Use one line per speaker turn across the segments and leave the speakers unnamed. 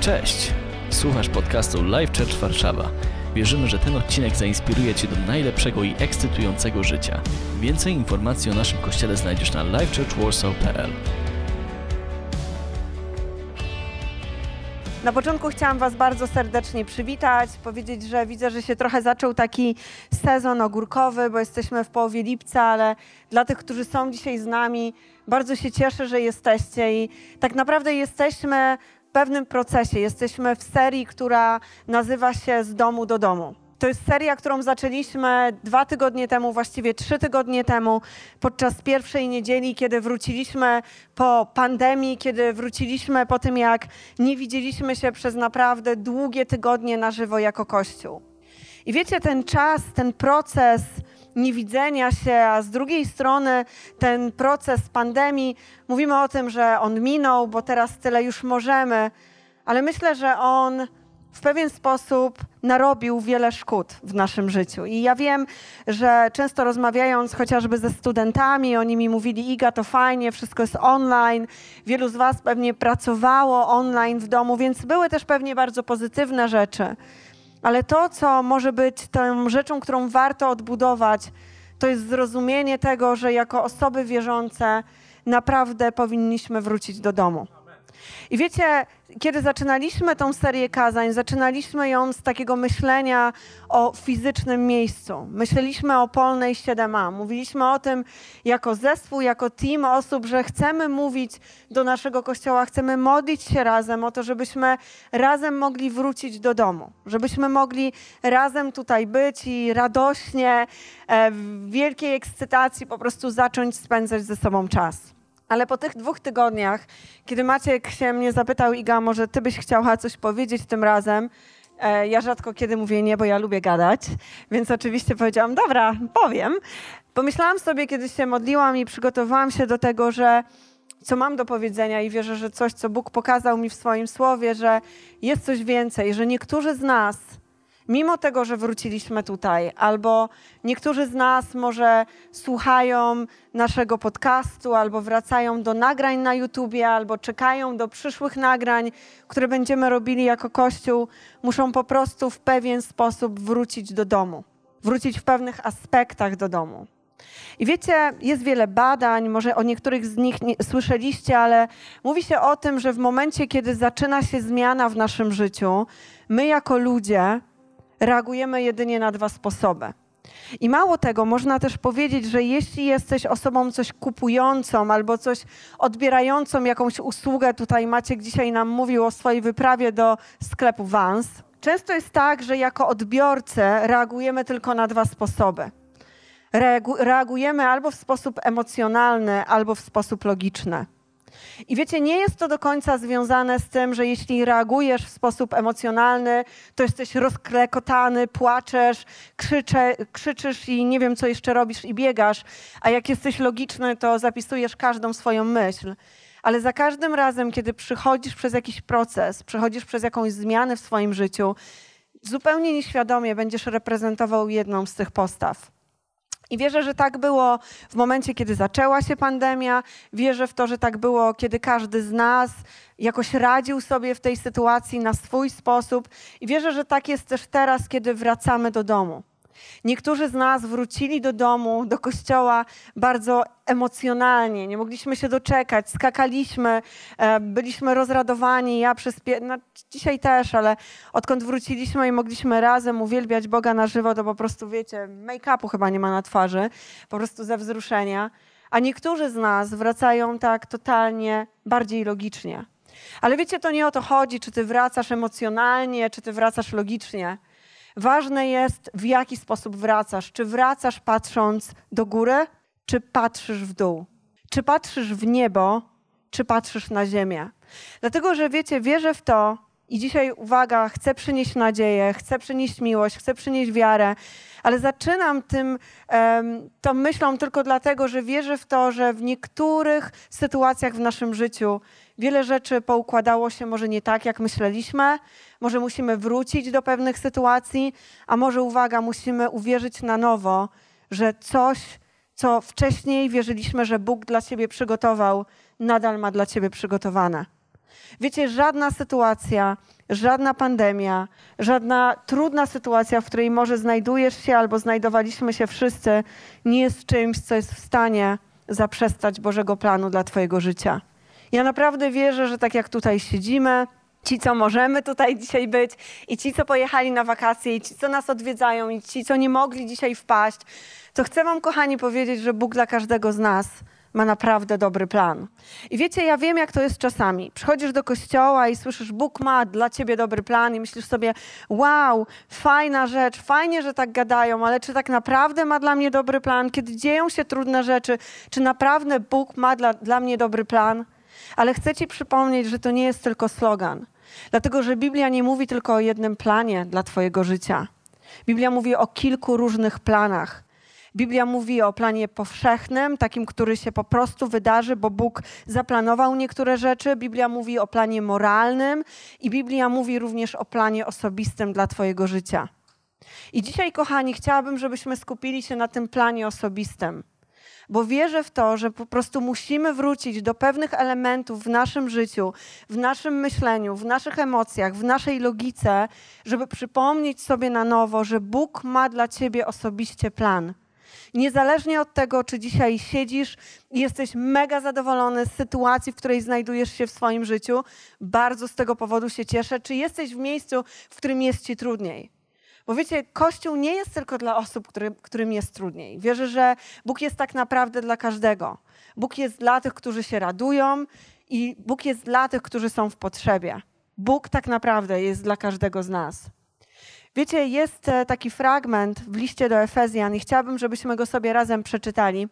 Cześć! Słuchasz podcastu Live Church Warszawa. Wierzymy, że ten odcinek zainspiruje Cię do najlepszego i ekscytującego życia. Więcej informacji o naszym kościele znajdziesz na livechurchwarsaw.pl
Na początku chciałam Was bardzo serdecznie przywitać, powiedzieć, że widzę, że się trochę zaczął taki sezon ogórkowy, bo jesteśmy w połowie lipca, ale dla tych, którzy są dzisiaj z nami, bardzo się cieszę, że jesteście i tak naprawdę jesteśmy pewnym procesie. Jesteśmy w serii, która nazywa się Z domu do domu. To jest seria, którą zaczęliśmy dwa tygodnie temu, właściwie trzy tygodnie temu, podczas pierwszej niedzieli, kiedy wróciliśmy po pandemii, kiedy wróciliśmy po tym, jak nie widzieliśmy się przez naprawdę długie tygodnie na żywo jako Kościół. I wiecie, ten czas, ten proces niewidzenia się, a z drugiej strony ten proces pandemii, mówimy o tym, że on minął, bo teraz tyle już możemy, ale myślę, że on w pewien sposób narobił wiele szkód w naszym życiu. I ja wiem, że często rozmawiając chociażby ze studentami, oni mi mówili: Iga, to fajnie, wszystko jest online. Wielu z Was pewnie pracowało online w domu, więc były też pewnie bardzo pozytywne rzeczy. Ale to, co może być tą rzeczą, którą warto odbudować, to jest zrozumienie tego, że jako osoby wierzące naprawdę powinniśmy wrócić do domu. I wiecie, kiedy zaczynaliśmy tą serię kazań, zaczynaliśmy ją z takiego myślenia o fizycznym miejscu. Myśleliśmy o Polnej 7a. Mówiliśmy o tym jako zespół, jako team osób, że chcemy mówić do naszego kościoła, chcemy modlić się razem o to, żebyśmy razem mogli wrócić do domu, żebyśmy mogli razem tutaj być i radośnie, e, w wielkiej ekscytacji po prostu zacząć spędzać ze sobą czas. Ale po tych dwóch tygodniach, kiedy Maciek się mnie zapytał, Iga, może ty byś chciała coś powiedzieć tym razem, e, ja rzadko kiedy mówię nie, bo ja lubię gadać, więc oczywiście powiedziałam, dobra, powiem. Pomyślałam sobie, kiedy się modliłam i przygotowałam się do tego, że co mam do powiedzenia i wierzę, że coś, co Bóg pokazał mi w swoim słowie, że jest coś więcej, że niektórzy z nas mimo tego, że wróciliśmy tutaj, albo niektórzy z nas może słuchają naszego podcastu, albo wracają do nagrań na YouTubie, albo czekają do przyszłych nagrań, które będziemy robili jako Kościół, muszą po prostu w pewien sposób wrócić do domu, wrócić w pewnych aspektach do domu. I wiecie, jest wiele badań, może o niektórych z nich nie, słyszeliście, ale mówi się o tym, że w momencie, kiedy zaczyna się zmiana w naszym życiu, my jako ludzie reagujemy jedynie na dwa sposoby. I mało tego, można też powiedzieć, że jeśli jesteś osobą coś kupującą albo coś odbierającą jakąś usługę, tutaj Maciek dzisiaj nam mówił o swojej wyprawie do sklepu Vans, często jest tak, że jako odbiorcy reagujemy tylko na dwa sposoby. Reagujemy albo w sposób emocjonalny, albo w sposób logiczny. I wiecie, nie jest to do końca związane z tym, że jeśli reagujesz w sposób emocjonalny, to jesteś rozklekotany, płaczesz, krzycze, krzyczysz i nie wiem, co jeszcze robisz i biegasz, a jak jesteś logiczny, to zapisujesz każdą swoją myśl. Ale za każdym razem, kiedy przychodzisz przez jakiś proces, przechodzisz przez jakąś zmianę w swoim życiu, zupełnie nieświadomie będziesz reprezentował jedną z tych postaw. I wierzę, że tak było w momencie, kiedy zaczęła się pandemia. Wierzę w to, że tak było, kiedy każdy z nas jakoś radził sobie w tej sytuacji na swój sposób. I wierzę, że tak jest też teraz, kiedy wracamy do domu. Niektórzy z nas wrócili do domu, do kościoła bardzo emocjonalnie, nie mogliśmy się doczekać, skakaliśmy, e, byliśmy rozradowani. Ja przez. No, dzisiaj też, ale odkąd wróciliśmy i mogliśmy razem uwielbiać Boga na żywo, to po prostu wiecie, make-upu chyba nie ma na twarzy, po prostu ze wzruszenia. A niektórzy z nas wracają tak totalnie bardziej logicznie. Ale wiecie, to nie o to chodzi, czy ty wracasz emocjonalnie, czy ty wracasz logicznie. Ważne jest, w jaki sposób wracasz. Czy wracasz patrząc do góry, czy patrzysz w dół? Czy patrzysz w niebo, czy patrzysz na ziemię? Dlatego, że wiecie, wierzę w to i dzisiaj, uwaga, chcę przynieść nadzieję, chcę przynieść miłość, chcę przynieść wiarę, ale zaczynam tym, tą myślą tylko dlatego, że wierzę w to, że w niektórych sytuacjach w naszym życiu wiele rzeczy poukładało się może nie tak, jak myśleliśmy, może musimy wrócić do pewnych sytuacji, a może uwaga, musimy uwierzyć na nowo, że coś, co wcześniej wierzyliśmy, że Bóg dla ciebie przygotował, nadal ma dla ciebie przygotowane. Wiecie, żadna sytuacja, żadna pandemia, żadna trudna sytuacja, w której może znajdujesz się albo znajdowaliśmy się wszyscy, nie jest czymś, co jest w stanie zaprzestać Bożego planu dla Twojego życia. Ja naprawdę wierzę, że tak jak tutaj siedzimy, ci, co możemy tutaj dzisiaj być, i ci, co pojechali na wakacje, i ci, co nas odwiedzają, i ci, co nie mogli dzisiaj wpaść, to chcę Wam, kochani, powiedzieć, że Bóg dla każdego z nas ma naprawdę dobry plan. I wiecie, ja wiem, jak to jest czasami. Przychodzisz do kościoła i słyszysz, Bóg ma dla ciebie dobry plan, i myślisz sobie, wow, fajna rzecz, fajnie, że tak gadają, ale czy tak naprawdę ma dla mnie dobry plan? Kiedy dzieją się trudne rzeczy, czy naprawdę Bóg ma dla, dla mnie dobry plan? Ale chcę Ci przypomnieć, że to nie jest tylko slogan. Dlatego, że Biblia nie mówi tylko o jednym planie dla Twojego życia. Biblia mówi o kilku różnych planach. Biblia mówi o planie powszechnym, takim, który się po prostu wydarzy, bo Bóg zaplanował niektóre rzeczy. Biblia mówi o planie moralnym i Biblia mówi również o planie osobistym dla Twojego życia. I dzisiaj, kochani, chciałabym, żebyśmy skupili się na tym planie osobistym bo wierzę w to, że po prostu musimy wrócić do pewnych elementów w naszym życiu, w naszym myśleniu, w naszych emocjach, w naszej logice, żeby przypomnieć sobie na nowo, że Bóg ma dla ciebie osobiście plan. Niezależnie od tego, czy dzisiaj siedzisz i jesteś mega zadowolony z sytuacji, w której znajdujesz się w swoim życiu, bardzo z tego powodu się cieszę, czy jesteś w miejscu, w którym jest ci trudniej. Bo wiecie, Kościół nie jest tylko dla osób, który, którym jest trudniej. Wierzę, że Bóg jest tak naprawdę dla każdego. Bóg jest dla tych, którzy się radują i Bóg jest dla tych, którzy są w potrzebie. Bóg tak naprawdę jest dla każdego z nas. Wiecie, jest e, taki fragment w liście do Efezjan i chciałabym, żebyśmy go sobie razem przeczytali,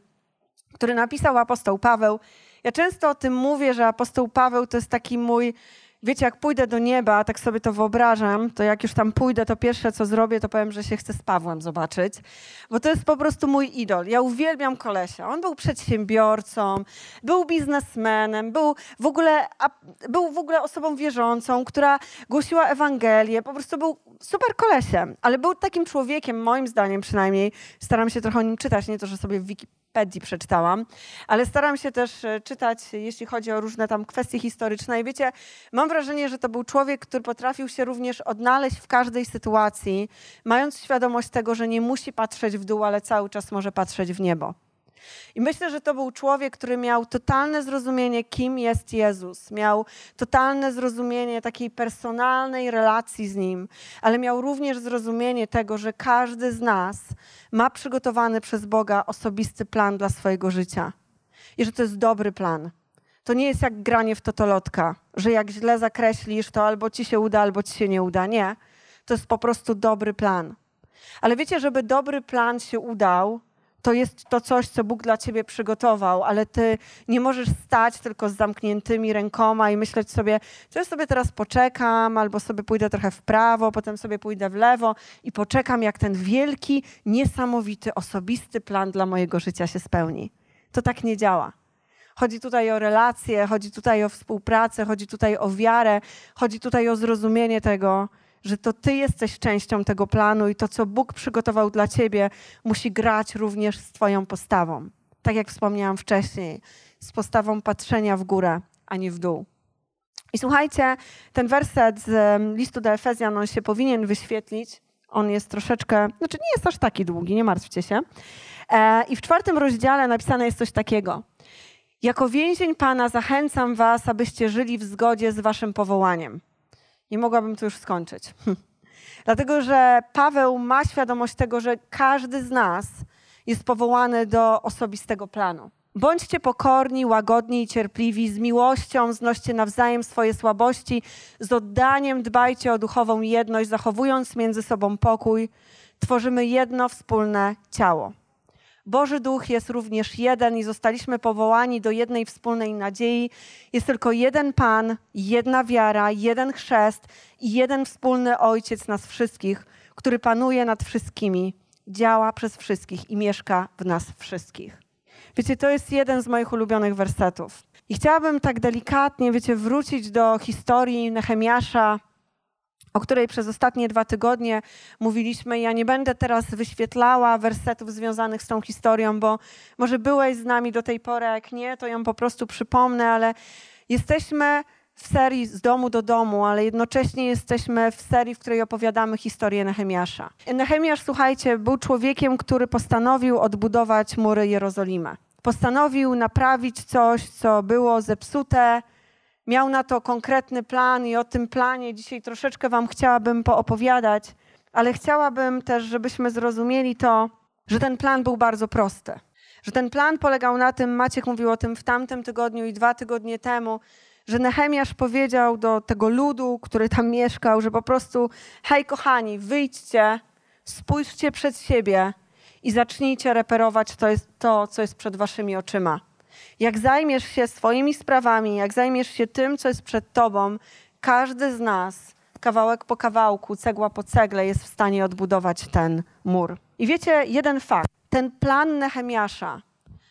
który napisał apostoł Paweł. Ja często o tym mówię, że apostoł Paweł to jest taki mój Wiecie, jak pójdę do nieba, tak sobie to wyobrażam, to jak już tam pójdę, to pierwsze co zrobię, to powiem, że się chcę z Pawłem zobaczyć, bo to jest po prostu mój idol. Ja uwielbiam kolesia. On był przedsiębiorcą, był biznesmenem, był w ogóle, był w ogóle osobą wierzącą, która głosiła Ewangelię, po prostu był super kolesiem, ale był takim człowiekiem, moim zdaniem przynajmniej, staram się trochę o nim czytać, nie to, że sobie w Wikipedii Wikipedii przeczytałam, ale staram się też e, czytać, jeśli chodzi o różne tam kwestie historyczne. I wiecie, mam wrażenie, że to był człowiek, który potrafił się również odnaleźć w każdej sytuacji, mając świadomość tego, że nie musi patrzeć w dół, ale cały czas może patrzeć w niebo. I myślę, że to był człowiek, który miał totalne zrozumienie, kim jest Jezus. Miał totalne zrozumienie takiej personalnej relacji z Nim, ale miał również zrozumienie tego, że każdy z nas ma przygotowany przez Boga osobisty plan dla swojego życia. I że to jest dobry plan. To nie jest jak granie w totolotka, że jak źle zakreślisz, to albo ci się uda, albo ci się nie uda. Nie. To jest po prostu dobry plan. Ale wiecie, żeby dobry plan się udał, to jest to coś, co Bóg dla ciebie przygotował, ale ty nie możesz stać tylko z zamkniętymi rękoma i myśleć sobie, ja sobie teraz poczekam, albo sobie pójdę trochę w prawo, potem sobie pójdę w lewo i poczekam, jak ten wielki, niesamowity, osobisty plan dla mojego życia się spełni. To tak nie działa. Chodzi tutaj o relacje, chodzi tutaj o współpracę, chodzi tutaj o wiarę, chodzi tutaj o zrozumienie tego, że to Ty jesteś częścią tego planu i to, co Bóg przygotował dla Ciebie, musi grać również z Twoją postawą. Tak jak wspomniałam wcześniej, z postawą patrzenia w górę, a nie w dół. I słuchajcie, ten werset z listu do Efezjan, on się powinien wyświetlić. On jest troszeczkę, znaczy nie jest aż taki długi, nie martwcie się. E, I w czwartym rozdziale napisane jest coś takiego. Jako więzień Pana zachęcam Was, abyście żyli w zgodzie z Waszym powołaniem nie mogłabym tu już skończyć. Dlatego, że Paweł ma świadomość tego, że każdy z nas jest powołany do osobistego planu. Bądźcie pokorni, łagodni i cierpliwi, z miłością znoście nawzajem swoje słabości, z oddaniem dbajcie o duchową jedność, zachowując między sobą pokój. Tworzymy jedno wspólne ciało. Boży Duch jest również jeden i zostaliśmy powołani do jednej wspólnej nadziei. Jest tylko jeden Pan, jedna wiara, jeden chrzest i jeden wspólny Ojciec nas wszystkich, który panuje nad wszystkimi, działa przez wszystkich i mieszka w nas wszystkich. Wiecie, to jest jeden z moich ulubionych wersetów. I chciałabym tak delikatnie, wiecie, wrócić do historii Nehemiasza, o której przez ostatnie dwa tygodnie mówiliśmy. Ja nie będę teraz wyświetlała wersetów związanych z tą historią, bo może byłeś z nami do tej pory, a jak nie, to ją po prostu przypomnę, ale jesteśmy w serii z domu do domu, ale jednocześnie jesteśmy w serii, w której opowiadamy historię Nehemiasza. Nehemiasz, słuchajcie, był człowiekiem, który postanowił odbudować mury Jerozolimy. Postanowił naprawić coś, co było zepsute. Miał na to konkretny plan i o tym planie dzisiaj troszeczkę Wam chciałabym poopowiadać, ale chciałabym też, żebyśmy zrozumieli to, że ten plan był bardzo prosty. Że ten plan polegał na tym, Maciek mówił o tym w tamtym tygodniu i dwa tygodnie temu, że Nehemiasz powiedział do tego ludu, który tam mieszkał, że po prostu, hej kochani, wyjdźcie, spójrzcie przed siebie i zacznijcie reperować to, jest to, co jest przed waszymi oczyma. Jak zajmiesz się swoimi sprawami, jak zajmiesz się tym, co jest przed tobą, każdy z nas, kawałek po kawałku, cegła po cegle, jest w stanie odbudować ten mur. I wiecie, jeden fakt. Ten plan Nehemiasza,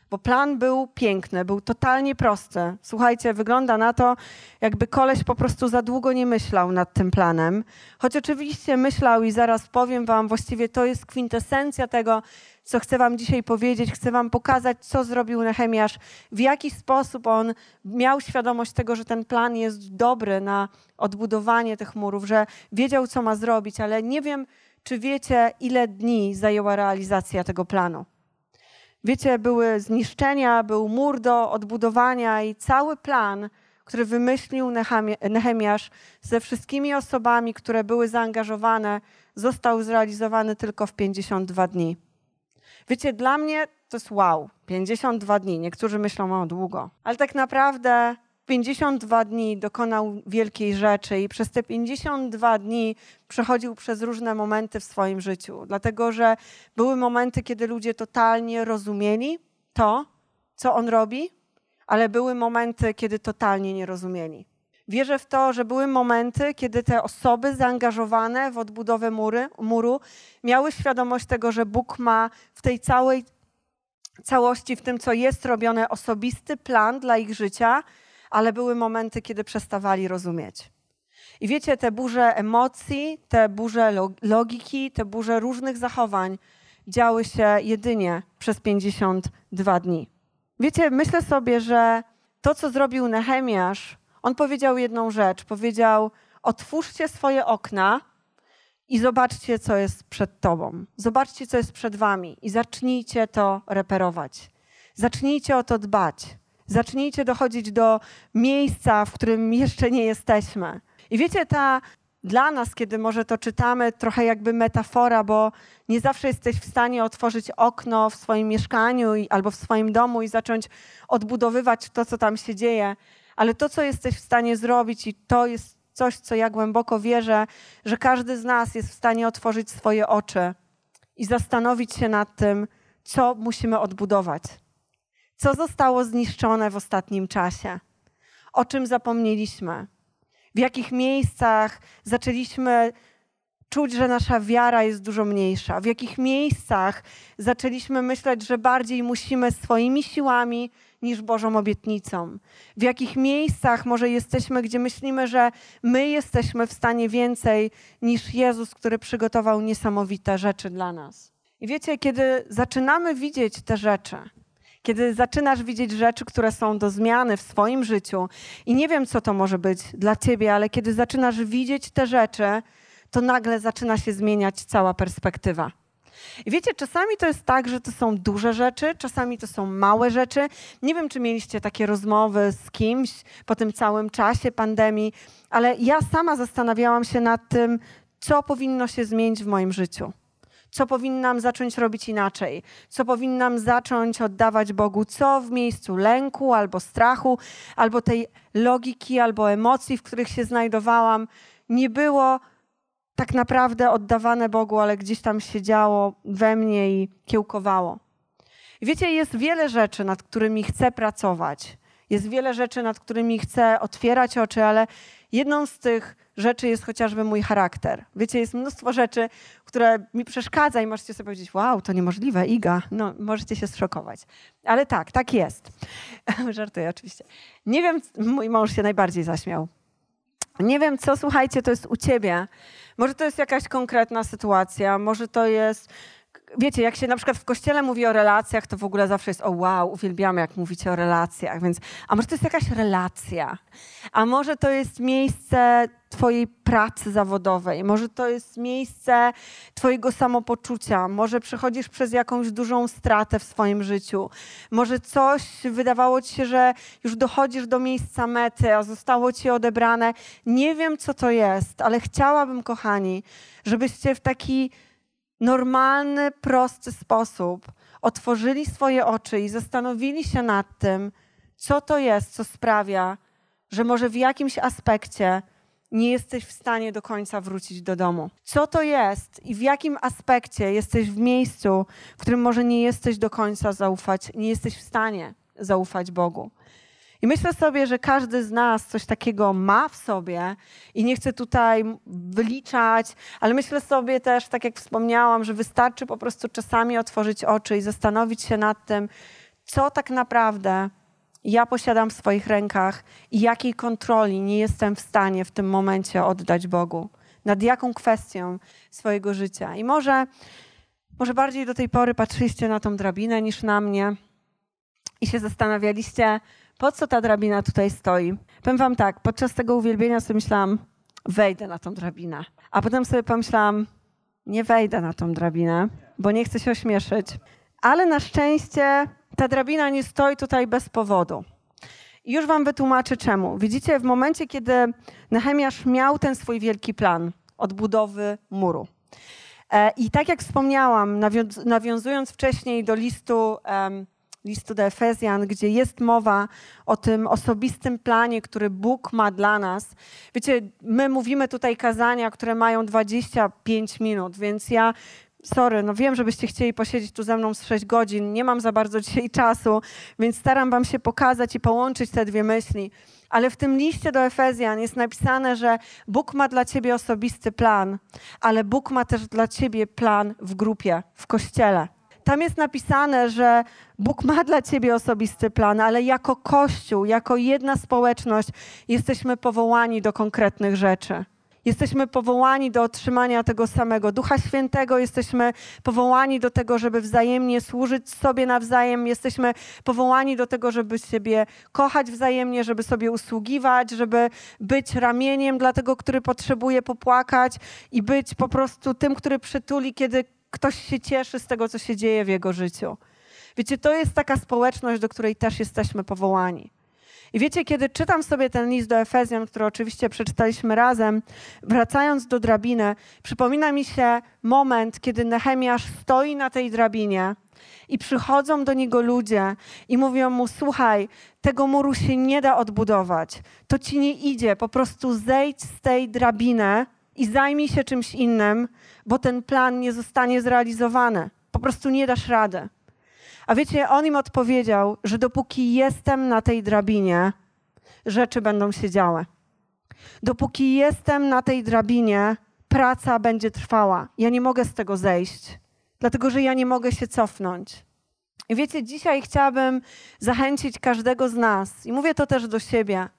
bo plan był piękny, był totalnie prosty. Słuchajcie, wygląda na to, jakby koleś po prostu za długo nie myślał nad tym planem. Choć oczywiście myślał i zaraz powiem wam, właściwie to jest kwintesencja tego, co chcę wam dzisiaj powiedzieć. Chcę wam pokazać, co zrobił Nehemiasz, w jaki sposób on miał świadomość tego, że ten plan jest dobry na odbudowanie tych murów, że wiedział, co ma zrobić, ale nie wiem, czy wiecie, ile dni zajęła realizacja tego planu. Wiecie, były zniszczenia, był mur do odbudowania i cały plan, który wymyślił Nehemiasz ze wszystkimi osobami, które były zaangażowane, został zrealizowany tylko w 52 dni. Wiecie, dla mnie to jest wow, 52 dni. Niektórzy myślą, o długo. Ale tak naprawdę 52 dni dokonał wielkiej rzeczy i przez te 52 dni przechodził przez różne momenty w swoim życiu. Dlatego, że były momenty, kiedy ludzie totalnie rozumieli to, co on robi, ale były momenty, kiedy totalnie nie rozumieli. Wierzę w to, że były momenty, kiedy te osoby zaangażowane w odbudowę mury, muru miały świadomość tego, że Bóg ma w tej całej całości, w tym, co jest robione, osobisty plan dla ich życia, ale były momenty, kiedy przestawali rozumieć. I wiecie, te burze emocji, te burze logiki, te burze różnych zachowań działy się jedynie przez 52 dni. Wiecie, myślę sobie, że to, co zrobił Nehemiasz, on powiedział jedną rzecz. Powiedział: Otwórzcie swoje okna i zobaczcie, co jest przed tobą. Zobaczcie, co jest przed wami i zacznijcie to reperować. Zacznijcie o to dbać. Zacznijcie dochodzić do miejsca, w którym jeszcze nie jesteśmy. I wiecie, ta dla nas, kiedy może to czytamy, trochę jakby metafora, bo nie zawsze jesteś w stanie otworzyć okno w swoim mieszkaniu albo w swoim domu i zacząć odbudowywać to, co tam się dzieje. Ale to, co jesteś w stanie zrobić, i to jest coś, co ja głęboko wierzę, że każdy z nas jest w stanie otworzyć swoje oczy i zastanowić się nad tym, co musimy odbudować. Co zostało zniszczone w ostatnim czasie? O czym zapomnieliśmy? W jakich miejscach zaczęliśmy czuć, że nasza wiara jest dużo mniejsza? W jakich miejscach zaczęliśmy myśleć, że bardziej musimy swoimi siłami niż Bożą obietnicą? W jakich miejscach może jesteśmy, gdzie myślimy, że my jesteśmy w stanie więcej niż Jezus, który przygotował niesamowite rzeczy dla nas? I wiecie, kiedy zaczynamy widzieć te rzeczy, kiedy zaczynasz widzieć rzeczy, które są do zmiany w swoim życiu i nie wiem, co to może być dla ciebie, ale kiedy zaczynasz widzieć te rzeczy, to nagle zaczyna się zmieniać cała perspektywa. I wiecie, czasami to jest tak, że to są duże rzeczy, czasami to są małe rzeczy. Nie wiem, czy mieliście takie rozmowy z kimś po tym całym czasie pandemii, ale ja sama zastanawiałam się nad tym, co powinno się zmienić w moim życiu. Co powinnam zacząć robić inaczej, co powinnam zacząć oddawać Bogu, co w miejscu lęku albo strachu, albo tej logiki, albo emocji, w których się znajdowałam, nie było tak naprawdę oddawane Bogu, ale gdzieś tam się działo we mnie i kiełkowało. Wiecie, jest wiele rzeczy, nad którymi chcę pracować. Jest wiele rzeczy, nad którymi chcę otwierać oczy, ale jedną z tych rzeczy jest chociażby mój charakter. Wiecie, jest mnóstwo rzeczy, które mi przeszkadza i możecie sobie powiedzieć, wow, to niemożliwe, Iga. No, możecie się zszokować. Ale tak, tak jest. Żartuję oczywiście. Nie wiem, mój mąż się najbardziej zaśmiał. Nie wiem, co, słuchajcie, to jest u ciebie. Może to jest jakaś konkretna sytuacja, może to jest wiecie, jak się na przykład w kościele mówi o relacjach, to w ogóle zawsze jest o wow, uwielbiamy jak mówicie o relacjach, więc a może to jest jakaś relacja? A może to jest miejsce twojej pracy zawodowej, może to jest miejsce twojego samopoczucia, może przechodzisz przez jakąś dużą stratę w swoim życiu, może coś wydawało ci się, że już dochodzisz do miejsca mety, a zostało ci odebrane. Nie wiem, co to jest, ale chciałabym, kochani, żebyście w taki normalny, prosty sposób otworzyli swoje oczy i zastanowili się nad tym, co to jest, co sprawia, że może w jakimś aspekcie nie jesteś w stanie do końca wrócić do domu. Co to jest i w jakim aspekcie jesteś w miejscu, w którym może nie jesteś do końca zaufać, nie jesteś w stanie zaufać Bogu. I myślę sobie, że każdy z nas coś takiego ma w sobie i nie chcę tutaj wyliczać, ale myślę sobie też, tak jak wspomniałam, że wystarczy po prostu czasami otworzyć oczy i zastanowić się nad tym, co tak naprawdę ja posiadam w swoich rękach i jakiej kontroli nie jestem w stanie w tym momencie oddać Bogu. Nad jaką kwestią swojego życia. I może, może bardziej do tej pory patrzyliście na tą drabinę niż na mnie i się zastanawialiście, po co ta drabina tutaj stoi? Powiem wam tak, podczas tego uwielbienia sobie myślałam, wejdę na tą drabinę. A potem sobie pomyślałam, nie wejdę na tą drabinę, bo nie chcę się ośmieszyć. Ale na szczęście ta drabina nie stoi tutaj bez powodu. I już wam wytłumaczę czemu. Widzicie, w momencie, kiedy Nehemiasz miał ten swój wielki plan odbudowy muru. E, I tak jak wspomniałam, nawiązując wcześniej do listu listu do Efezjan, gdzie jest mowa o tym osobistym planie, który Bóg ma dla nas. Wiecie, my mówimy tutaj kazania, które mają 25 minut, więc ja sorry, no wiem, żebyście chcieli posiedzieć tu ze mną z 6 godzin, nie mam za bardzo dzisiaj czasu, więc staram wam się pokazać i połączyć te dwie myśli. Ale w tym liście do Efezjan jest napisane, że Bóg ma dla ciebie osobisty plan, ale Bóg ma też dla ciebie plan w grupie, w kościele. Tam jest napisane, że Bóg ma dla ciebie osobisty plan, ale jako Kościół, jako jedna społeczność jesteśmy powołani do konkretnych rzeczy. Jesteśmy powołani do otrzymania tego samego Ducha Świętego, jesteśmy powołani do tego, żeby wzajemnie służyć sobie nawzajem, jesteśmy powołani do tego, żeby siebie kochać wzajemnie, żeby sobie usługiwać, żeby być ramieniem dla tego, który potrzebuje popłakać i być po prostu tym, który przytuli, kiedy ktoś się cieszy z tego, co się dzieje w jego życiu. Wiecie, to jest taka społeczność, do której też jesteśmy powołani. I wiecie, kiedy czytam sobie ten list do Efezjan, który oczywiście przeczytaliśmy razem, wracając do drabiny, przypomina mi się moment, kiedy Nehemiasz stoi na tej drabinie i przychodzą do niego ludzie i mówią mu: Słuchaj, tego muru się nie da odbudować. To ci nie idzie. Po prostu zejdź z tej drabiny i zajmij się czymś innym, bo ten plan nie zostanie zrealizowany. Po prostu nie dasz rady. A wiecie, on im odpowiedział, że dopóki jestem na tej drabinie, rzeczy będą się działy. Dopóki jestem na tej drabinie, praca będzie trwała. Ja nie mogę z tego zejść, dlatego że ja nie mogę się cofnąć. I wiecie, dzisiaj chciałabym zachęcić każdego z nas, i mówię to też do siebie,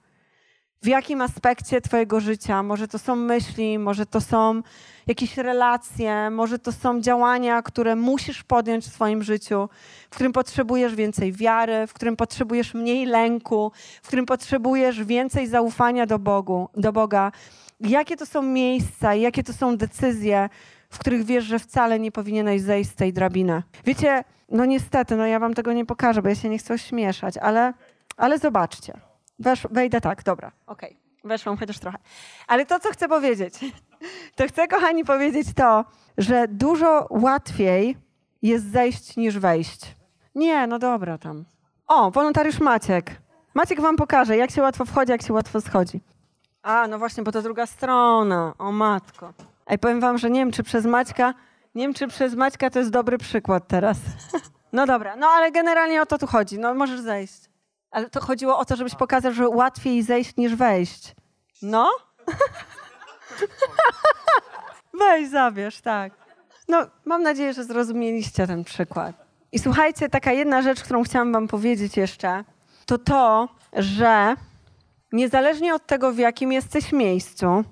w jakim aspekcie Twojego życia, może to są myśli, może to są jakieś relacje, może to są działania, które musisz podjąć w swoim życiu, w którym potrzebujesz więcej wiary, w którym potrzebujesz mniej lęku, w którym potrzebujesz więcej zaufania do, Bogu, do Boga. Jakie to są miejsca, jakie to są decyzje, w których wiesz, że wcale nie powinieneś zejść z tej drabiny. Wiecie, no niestety, no ja wam tego nie pokażę, bo ja się nie chcę ośmieszać, ale, ale zobaczcie. Wesz, wejdę tak, dobra, okej. Okay. Weszłam chociaż trochę. Ale to, co chcę powiedzieć, to chcę, kochani, powiedzieć to, że dużo łatwiej jest zejść niż wejść. Nie, no dobra tam. O, wolontariusz Maciek. Maciek wam pokaże, jak się łatwo wchodzi, jak się łatwo schodzi. A, no właśnie, bo to druga strona. O matko. Ej, powiem wam, że nie wiem, czy przez Maćka, nie wiem, czy przez Maćka to jest dobry przykład teraz. No dobra, no ale generalnie o to tu chodzi. No możesz zejść. Ale to chodziło o to, żebyś pokazał, że łatwiej zejść niż wejść. No? Weź, zabierz, tak. No, mam nadzieję, że zrozumieliście ten przykład. I słuchajcie, taka jedna rzecz, którą chciałam wam powiedzieć jeszcze, to to, że niezależnie od tego, w jakim jesteś miejscu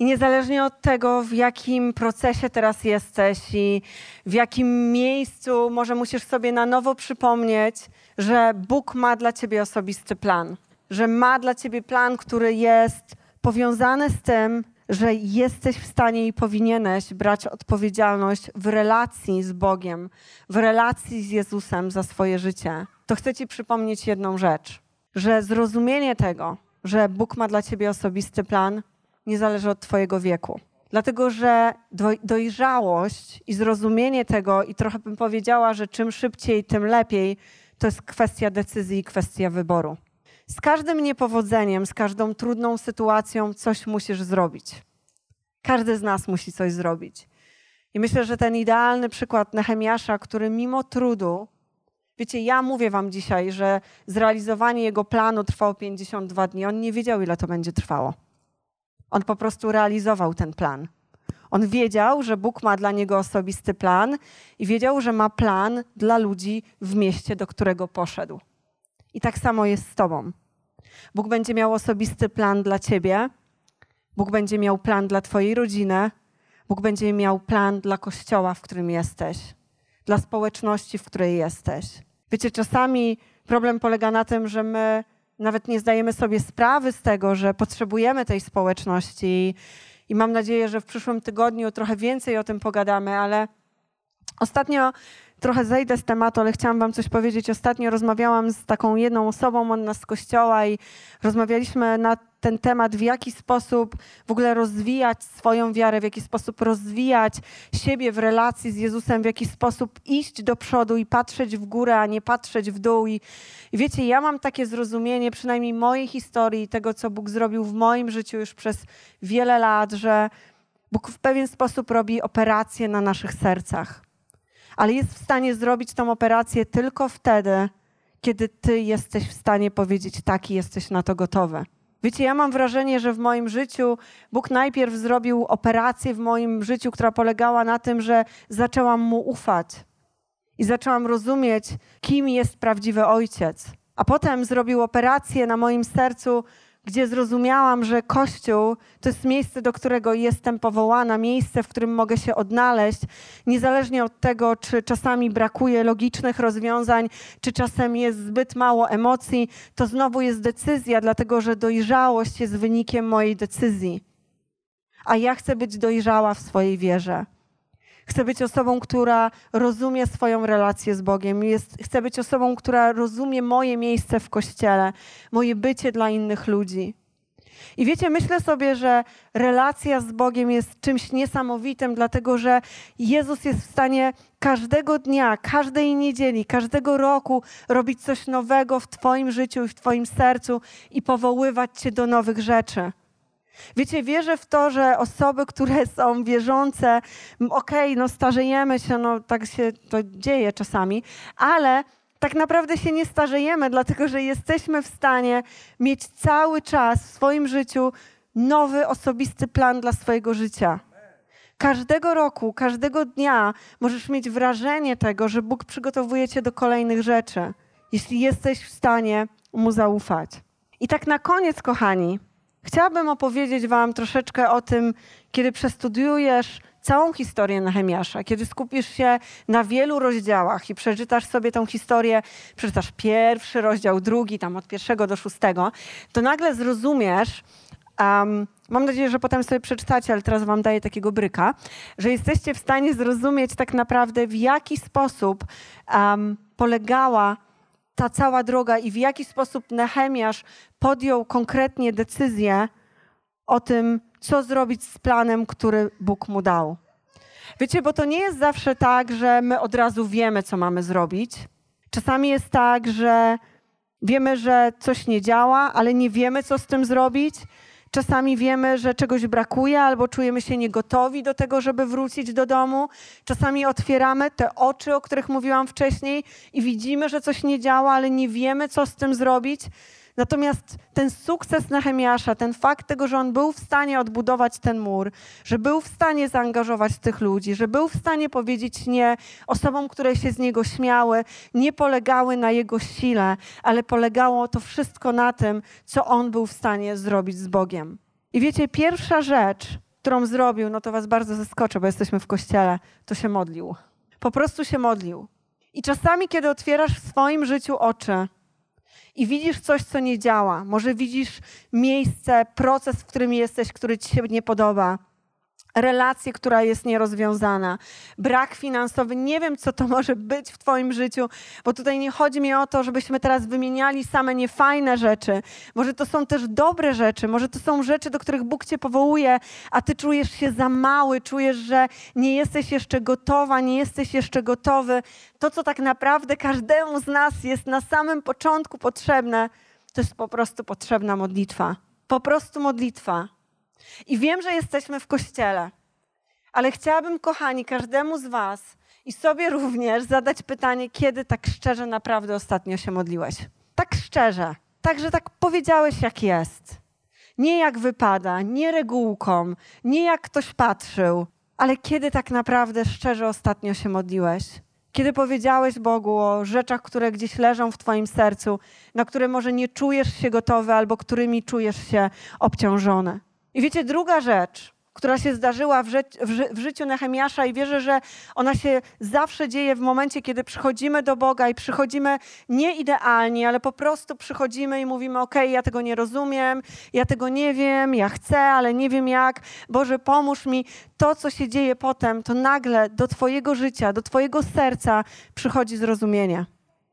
I niezależnie od tego, w jakim procesie teraz jesteś i w jakim miejscu, może musisz sobie na nowo przypomnieć, że Bóg ma dla ciebie osobisty plan. Że ma dla ciebie plan, który jest powiązany z tym, że jesteś w stanie i powinieneś brać odpowiedzialność w relacji z Bogiem, w relacji z Jezusem za swoje życie. To chcę Ci przypomnieć jedną rzecz, że zrozumienie tego, że Bóg ma dla Ciebie osobisty plan, nie zależy od Twojego wieku. Dlatego, że dojrzałość i zrozumienie tego, i trochę bym powiedziała, że czym szybciej, tym lepiej, to jest kwestia decyzji i kwestia wyboru. Z każdym niepowodzeniem, z każdą trudną sytuacją coś musisz zrobić. Każdy z nas musi coś zrobić. I myślę, że ten idealny przykład Nehemiasza, który mimo trudu, wiecie, ja mówię wam dzisiaj, że zrealizowanie jego planu trwało 52 dni. On nie wiedział, ile to będzie trwało. On po prostu realizował ten plan. On wiedział, że Bóg ma dla niego osobisty plan i wiedział, że ma plan dla ludzi w mieście, do którego poszedł. I tak samo jest z Tobą. Bóg będzie miał osobisty plan dla Ciebie, Bóg będzie miał plan dla Twojej rodziny, Bóg będzie miał plan dla kościoła, w którym jesteś, dla społeczności, w której jesteś. Wiecie, czasami problem polega na tym, że my nawet nie zdajemy sobie sprawy z tego, że potrzebujemy tej społeczności. I mam nadzieję, że w przyszłym tygodniu trochę więcej o tym pogadamy, ale ostatnio trochę zejdę z tematu, ale chciałam Wam coś powiedzieć. Ostatnio rozmawiałam z taką jedną osobą od nas z kościoła i rozmawialiśmy na ten temat, w jaki sposób w ogóle rozwijać swoją wiarę, w jaki sposób rozwijać siebie w relacji z Jezusem, w jaki sposób iść do przodu i patrzeć w górę, a nie patrzeć w dół. I, i wiecie, ja mam takie zrozumienie, przynajmniej mojej historii, tego, co Bóg zrobił w moim życiu już przez wiele lat, że Bóg w pewien sposób robi operację na naszych sercach ale jest w stanie zrobić tą operację tylko wtedy, kiedy ty jesteś w stanie powiedzieć tak i jesteś na to gotowy. Wiecie, ja mam wrażenie, że w moim życiu Bóg najpierw zrobił operację w moim życiu, która polegała na tym, że zaczęłam mu ufać i zaczęłam rozumieć, kim jest prawdziwy ojciec. A potem zrobił operację na moim sercu, gdzie zrozumiałam, że Kościół to jest miejsce, do którego jestem powołana, miejsce, w którym mogę się odnaleźć, niezależnie od tego, czy czasami brakuje logicznych rozwiązań, czy czasem jest zbyt mało emocji, to znowu jest decyzja, dlatego że dojrzałość jest wynikiem mojej decyzji. A ja chcę być dojrzała w swojej wierze. Chcę być osobą, która rozumie swoją relację z Bogiem. Jest, chcę być osobą, która rozumie moje miejsce w kościele, moje bycie dla innych ludzi. I wiecie, myślę sobie, że relacja z Bogiem jest czymś niesamowitym, dlatego że Jezus jest w stanie każdego dnia, każdej niedzieli, każdego roku robić coś nowego w Twoim życiu i w Twoim sercu i powoływać Cię do nowych rzeczy. Wiecie, wierzę w to, że osoby, które są wierzące, okej, okay, no starzejemy się, no tak się to dzieje czasami, ale tak naprawdę się nie starzejemy, dlatego że jesteśmy w stanie mieć cały czas w swoim życiu nowy, osobisty plan dla swojego życia. Każdego roku, każdego dnia możesz mieć wrażenie tego, że Bóg przygotowuje cię do kolejnych rzeczy, jeśli jesteś w stanie mu zaufać. I tak na koniec, kochani, Chciałabym opowiedzieć Wam troszeczkę o tym, kiedy przestudiujesz całą historię Nehemiasza, kiedy skupisz się na wielu rozdziałach i przeczytasz sobie tą historię, przeczytasz pierwszy rozdział, drugi, tam od pierwszego do szóstego, to nagle zrozumiesz, um, mam nadzieję, że potem sobie przeczytacie, ale teraz Wam daję takiego bryka, że jesteście w stanie zrozumieć tak naprawdę, w jaki sposób um, polegała ta cała droga i w jaki sposób Nehemiasz podjął konkretnie decyzję o tym, co zrobić z planem, który Bóg mu dał. Wiecie, bo to nie jest zawsze tak, że my od razu wiemy, co mamy zrobić. Czasami jest tak, że wiemy, że coś nie działa, ale nie wiemy, co z tym zrobić. Czasami wiemy, że czegoś brakuje, albo czujemy się niegotowi do tego, żeby wrócić do domu. Czasami otwieramy te oczy, o których mówiłam wcześniej, i widzimy, że coś nie działa, ale nie wiemy, co z tym zrobić. Natomiast ten sukces Nehemiasza, ten fakt tego, że on był w stanie odbudować ten mur, że był w stanie zaangażować tych ludzi, że był w stanie powiedzieć nie osobom, które się z niego śmiały, nie polegały na jego sile, ale polegało to wszystko na tym, co on był w stanie zrobić z Bogiem. I wiecie, pierwsza rzecz, którą zrobił, no to was bardzo zaskoczę, bo jesteśmy w kościele, to się modlił. Po prostu się modlił. I czasami, kiedy otwierasz w swoim życiu oczy i widzisz coś, co nie działa, może widzisz miejsce, proces, w którym jesteś, który ci się nie podoba, relację, która jest nierozwiązana, brak finansowy. Nie wiem, co to może być w Twoim życiu, bo tutaj nie chodzi mi o to, żebyśmy teraz wymieniali same niefajne rzeczy. Może to są też dobre rzeczy, może to są rzeczy, do których Bóg Cię powołuje, a Ty czujesz się za mały, czujesz, że nie jesteś jeszcze gotowa, nie jesteś jeszcze gotowy. To, co tak naprawdę każdemu z nas jest na samym początku potrzebne, to jest po prostu potrzebna modlitwa. Po prostu modlitwa. I wiem, że jesteśmy w kościele, ale chciałabym, kochani, każdemu z Was i sobie również zadać pytanie, kiedy tak szczerze naprawdę ostatnio się modliłeś. Tak szczerze, tak, że tak powiedziałeś, jak jest. Nie jak wypada, nie regułką, nie jak ktoś patrzył, ale kiedy tak naprawdę szczerze ostatnio się modliłeś. Kiedy powiedziałeś Bogu o rzeczach, które gdzieś leżą w Twoim sercu, na które może nie czujesz się gotowy albo którymi czujesz się obciążony. I wiecie, druga rzecz, która się zdarzyła w, ży w, ży w, życiu Nehemiasza i wierzę, że ona się zawsze dzieje w momencie, kiedy przychodzimy do Boga i przychodzimy nie idealnie, ale po prostu przychodzimy i mówimy, ok, ja tego nie rozumiem, ja tego nie wiem, ja chcę, ale nie wiem jak. Boże, pomóż mi. To, co się dzieje potem, to nagle do Twojego życia, do Twojego serca przychodzi zrozumienie.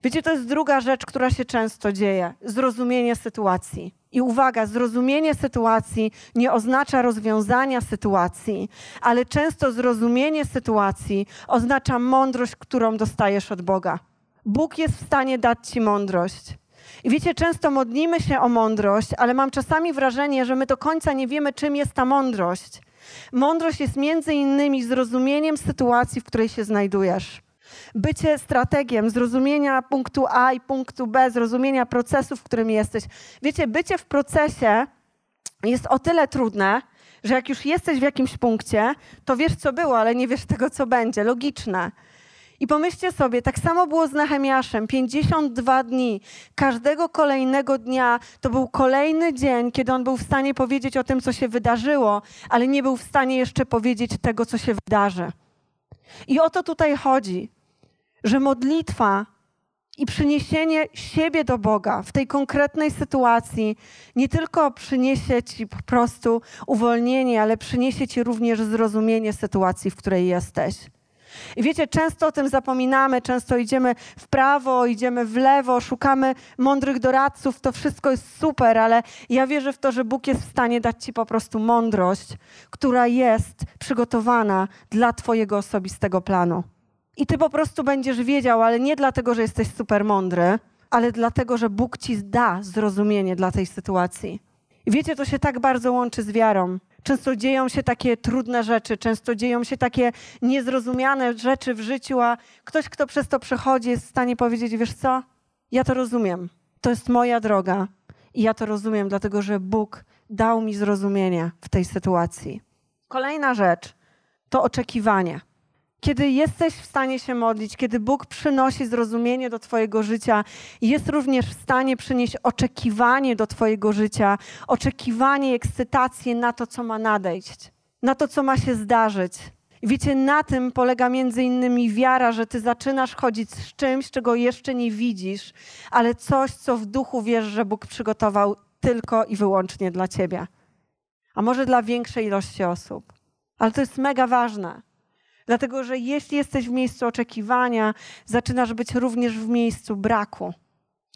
Wiecie, to jest druga rzecz, która się często dzieje. Zrozumienie sytuacji. I uwaga, zrozumienie sytuacji nie oznacza rozwiązania sytuacji, ale często zrozumienie sytuacji oznacza mądrość, którą dostajesz od Boga. Bóg jest w stanie dać ci mądrość. I wiecie, często modlimy się o mądrość, ale mam czasami wrażenie, że my do końca nie wiemy, czym jest ta mądrość. Mądrość jest między innymi zrozumieniem sytuacji, w której się znajdujesz bycie strategiem, zrozumienia punktu A i punktu B, zrozumienia procesu, w którym jesteś. Wiecie, bycie w procesie jest o tyle trudne, że jak już jesteś w jakimś punkcie, to wiesz, co było, ale nie wiesz tego, co będzie. Logiczne. I pomyślcie sobie, tak samo było z Nehemiaszem. 52 dni. Każdego kolejnego dnia to był kolejny dzień, kiedy on był w stanie powiedzieć o tym, co się wydarzyło, ale nie był w stanie jeszcze powiedzieć tego, co się wydarzy. I o to tutaj chodzi że modlitwa i przyniesienie siebie do Boga w tej konkretnej sytuacji nie tylko przyniesie ci po prostu uwolnienie, ale przyniesie ci również zrozumienie sytuacji, w której jesteś. I wiecie, często o tym zapominamy, często idziemy w prawo, idziemy w lewo, szukamy mądrych doradców, to wszystko jest super, ale ja wierzę w to, że Bóg jest w stanie dać ci po prostu mądrość, która jest przygotowana dla Twojego osobistego planu. I ty po prostu będziesz wiedział, ale nie dlatego, że jesteś super mądry, ale dlatego, że Bóg ci da zrozumienie dla tej sytuacji. I wiecie, to się tak bardzo łączy z wiarą. Często dzieją się takie trudne rzeczy, często dzieją się takie niezrozumiane rzeczy w życiu, a ktoś, kto przez to przechodzi, jest w stanie powiedzieć: Wiesz co, ja to rozumiem. To jest moja droga i ja to rozumiem, dlatego że Bóg dał mi zrozumienie w tej sytuacji. Kolejna rzecz to oczekiwanie. Kiedy jesteś w stanie się modlić, kiedy Bóg przynosi zrozumienie do Twojego życia, jest również w stanie przynieść oczekiwanie do Twojego życia, oczekiwanie, ekscytację na to, co ma nadejść, na to, co ma się zdarzyć. Wiecie, na tym polega między innymi wiara, że Ty zaczynasz chodzić z czymś, czego jeszcze nie widzisz, ale coś, co w duchu wiesz, że Bóg przygotował tylko i wyłącznie dla Ciebie. A może dla większej ilości osób. Ale to jest mega ważne. Dlatego, że jeśli jesteś w miejscu oczekiwania, zaczynasz być również w miejscu braku.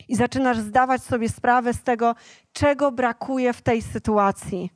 I zaczynasz zdawać sobie sprawę z tego, czego brakuje w tej sytuacji.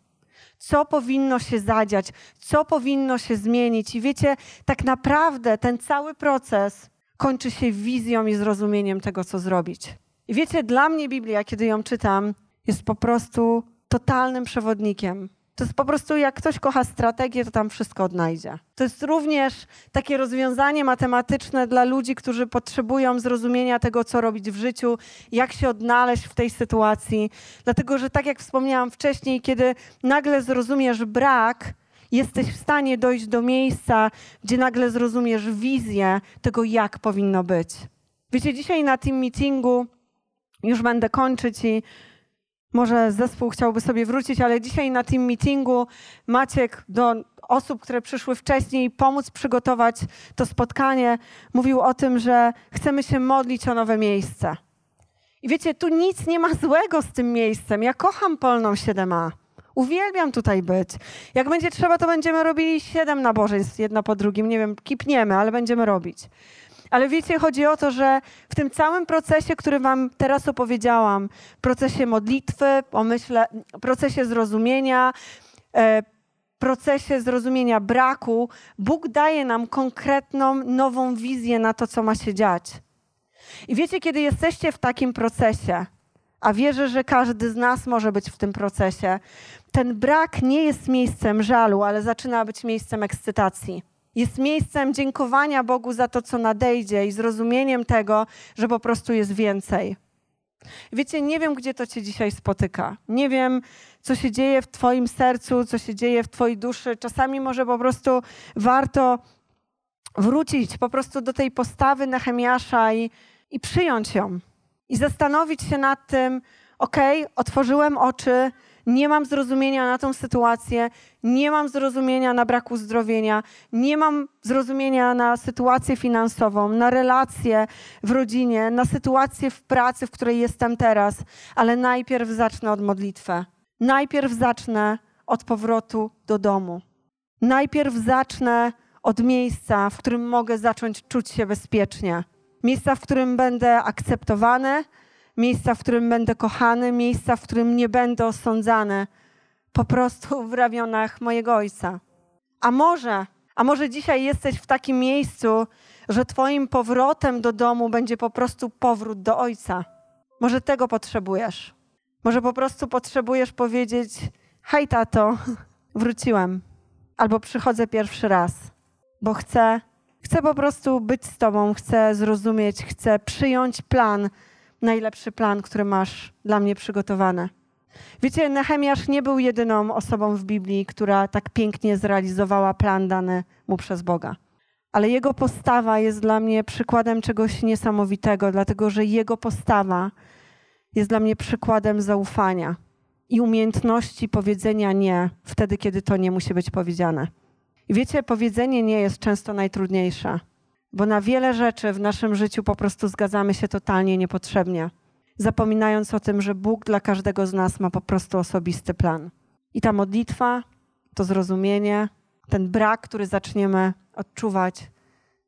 Co powinno się zadziać, co powinno się zmienić. I wiecie, tak naprawdę ten cały proces kończy się wizją i zrozumieniem tego, co zrobić. I wiecie, dla mnie Biblia, kiedy ją czytam, jest po prostu totalnym przewodnikiem to jest po prostu, jak ktoś kocha strategię, to tam wszystko odnajdzie. To jest również takie rozwiązanie matematyczne dla ludzi, którzy potrzebują zrozumienia tego, co robić w życiu, jak się odnaleźć w tej sytuacji. Dlatego, że tak jak wspomniałam wcześniej, kiedy nagle zrozumiesz brak, jesteś w stanie dojść do miejsca, gdzie nagle zrozumiesz wizję tego, jak powinno być. Wiecie, dzisiaj na tym meetingu już będę kończyć i Może zespół chciałby sobie wrócić, ale dzisiaj na team meetingu Maciek do osób, które przyszły wcześniej, pomóc przygotować to spotkanie, mówił o tym, że chcemy się modlić o nowe miejsce. I wiecie, tu nic nie ma złego z tym miejscem. Ja kocham Polną 7a. Uwielbiam tutaj być. Jak będzie trzeba, to będziemy robili siedem nabożeństw, jedno po drugim. Nie wiem, kipniemy, ale będziemy robić. Ale wiecie, chodzi o to, że w tym całym procesie, który wam teraz opowiedziałam, procesie modlitwy, pomyśle, procesie zrozumienia, e, procesie zrozumienia braku, Bóg daje nam konkretną, nową wizję na to, co ma się dziać. I wiecie, kiedy jesteście w takim procesie, a wierzę, że każdy z nas może być w tym procesie, ten brak nie jest miejscem żalu, ale zaczyna być miejscem ekscytacji. Jest miejscem dziękowania Bogu za to, co nadejdzie i zrozumieniem tego, że po prostu jest więcej. Wiecie, nie wiem, gdzie to cię dzisiaj spotyka. Nie wiem, co się dzieje w Twoim sercu, co się dzieje w Twojej duszy. Czasami może po prostu warto wrócić po prostu do tej postawy Nehemiasza i, i przyjąć ją. I zastanowić się nad tym, okej, okay, otworzyłem oczy, nie mam zrozumienia na tą sytuację, nie mam zrozumienia na brak uzdrowienia, nie mam zrozumienia na sytuację finansową, na relacje w rodzinie, na sytuację w pracy, w której jestem teraz, ale najpierw zacznę od modlitwy. Najpierw zacznę od powrotu do domu. Najpierw zacznę od miejsca, w którym mogę zacząć czuć się bezpiecznie. Miejsca, w którym będę akceptowany, miejsca, w którym będę kochany, miejsca, w którym nie będę osądzany, po prostu w ramionach mojego Ojca. A może, a może dzisiaj jesteś w takim miejscu, że Twoim powrotem do domu będzie po prostu powrót do Ojca. Może tego potrzebujesz. Może po prostu potrzebujesz powiedzieć: Hej, tato, wróciłem. Albo przychodzę pierwszy raz, bo chcę, chcę po prostu być z Tobą, chcę zrozumieć, chcę przyjąć plan, najlepszy plan, który masz dla mnie przygotowany. Wiecie, Nehemiasz nie był jedyną osobą w Biblii, która tak pięknie zrealizowała plan dany mu przez Boga. Ale jego postawa jest dla mnie przykładem czegoś niesamowitego, dlatego że jego postawa jest dla mnie przykładem zaufania i umiejętności powiedzenia nie wtedy, kiedy to nie musi być powiedziane. I wiecie, powiedzenie nie jest często najtrudniejsze bo na wiele rzeczy w naszym życiu po prostu zgadzamy się totalnie niepotrzebnie, zapominając o tym, że Bóg dla każdego z nas ma po prostu osobisty plan. I ta modlitwa, to zrozumienie, ten brak, który zaczniemy odczuwać,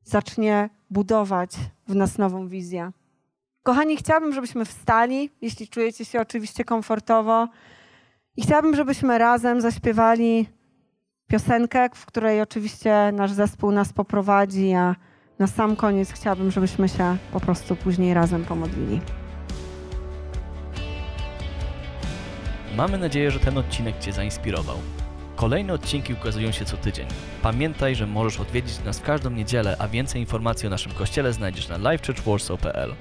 zacznie budować w nas nową wizję. Kochani, chciałabym, żebyśmy wstali, jeśli czujecie się oczywiście komfortowo, i chciałabym, żebyśmy razem zaśpiewali piosenkę, w której oczywiście nasz zespół nas poprowadzi, a na sam koniec chciałabym, żebyśmy się po prostu później razem pomodlili.
Mamy nadzieję, że ten odcinek Cię zainspirował. Kolejne odcinki ukazują się co tydzień. Pamiętaj, że możesz odwiedzić nas w każdą niedzielę, a więcej informacji o naszym kościele znajdziesz na livechurchwarsaw.pl.